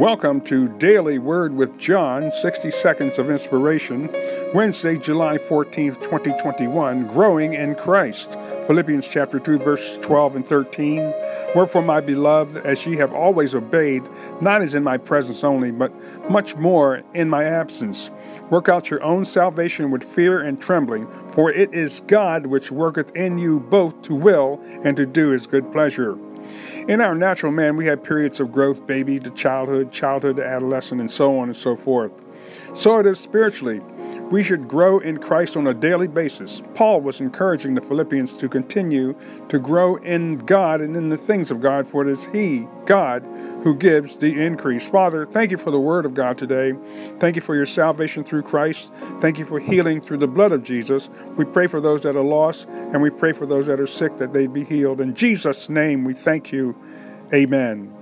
Welcome to Daily Word with John, 60 Seconds of Inspiration, Wednesday, July 14th, 2021, Growing in Christ. Philippians chapter 2, verses 12 and 13. Wherefore, my beloved, as ye have always obeyed, not as in my presence only, but much more in my absence, work out your own salvation with fear and trembling, for it is God which worketh in you both to will and to do his good pleasure. In our natural man, we have periods of growth, baby to childhood, childhood to adolescent, and so on and so forth. So it is spiritually. We should grow in Christ on a daily basis. Paul was encouraging the Philippians to continue to grow in God and in the things of God, for it is He, God, who gives the increase. Father, thank you for the word of God today. Thank you for your salvation through Christ. Thank you for healing through the blood of Jesus. We pray for those that are lost, and we pray for those that are sick that they be healed. In Jesus' name, we thank you. Amen.